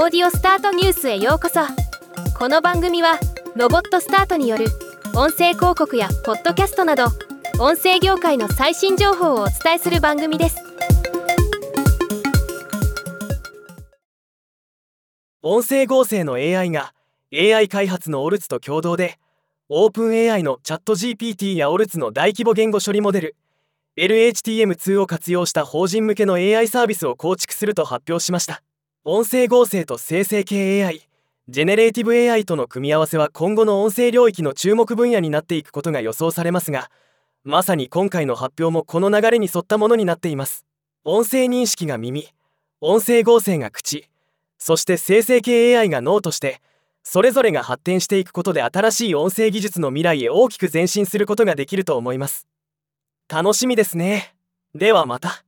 オーディオスタートニュースへようこそ。この番組はロボットスタートによる音声広告やポッドキャストなど音声業界の最新情報をお伝えする番組です。音声合成の AI が AI 開発のオルツと共同でオープン AI のチャット GPT やオルツの大規模言語処理モデル LHTM2 を活用した法人向けの AI サービスを構築すると発表しました。音声合成と生成系 AI generative AI との組み合わせは今後の音声領域の注目分野になっていくことが予想されますがまさに今回の発表もこの流れに沿ったものになっています。音声認識が耳音声合成が口そして生成系 AI が脳としてそれぞれが発展していくことで新しい音声技術の未来へ大きく前進することができると思います。楽しみですね。ではまた。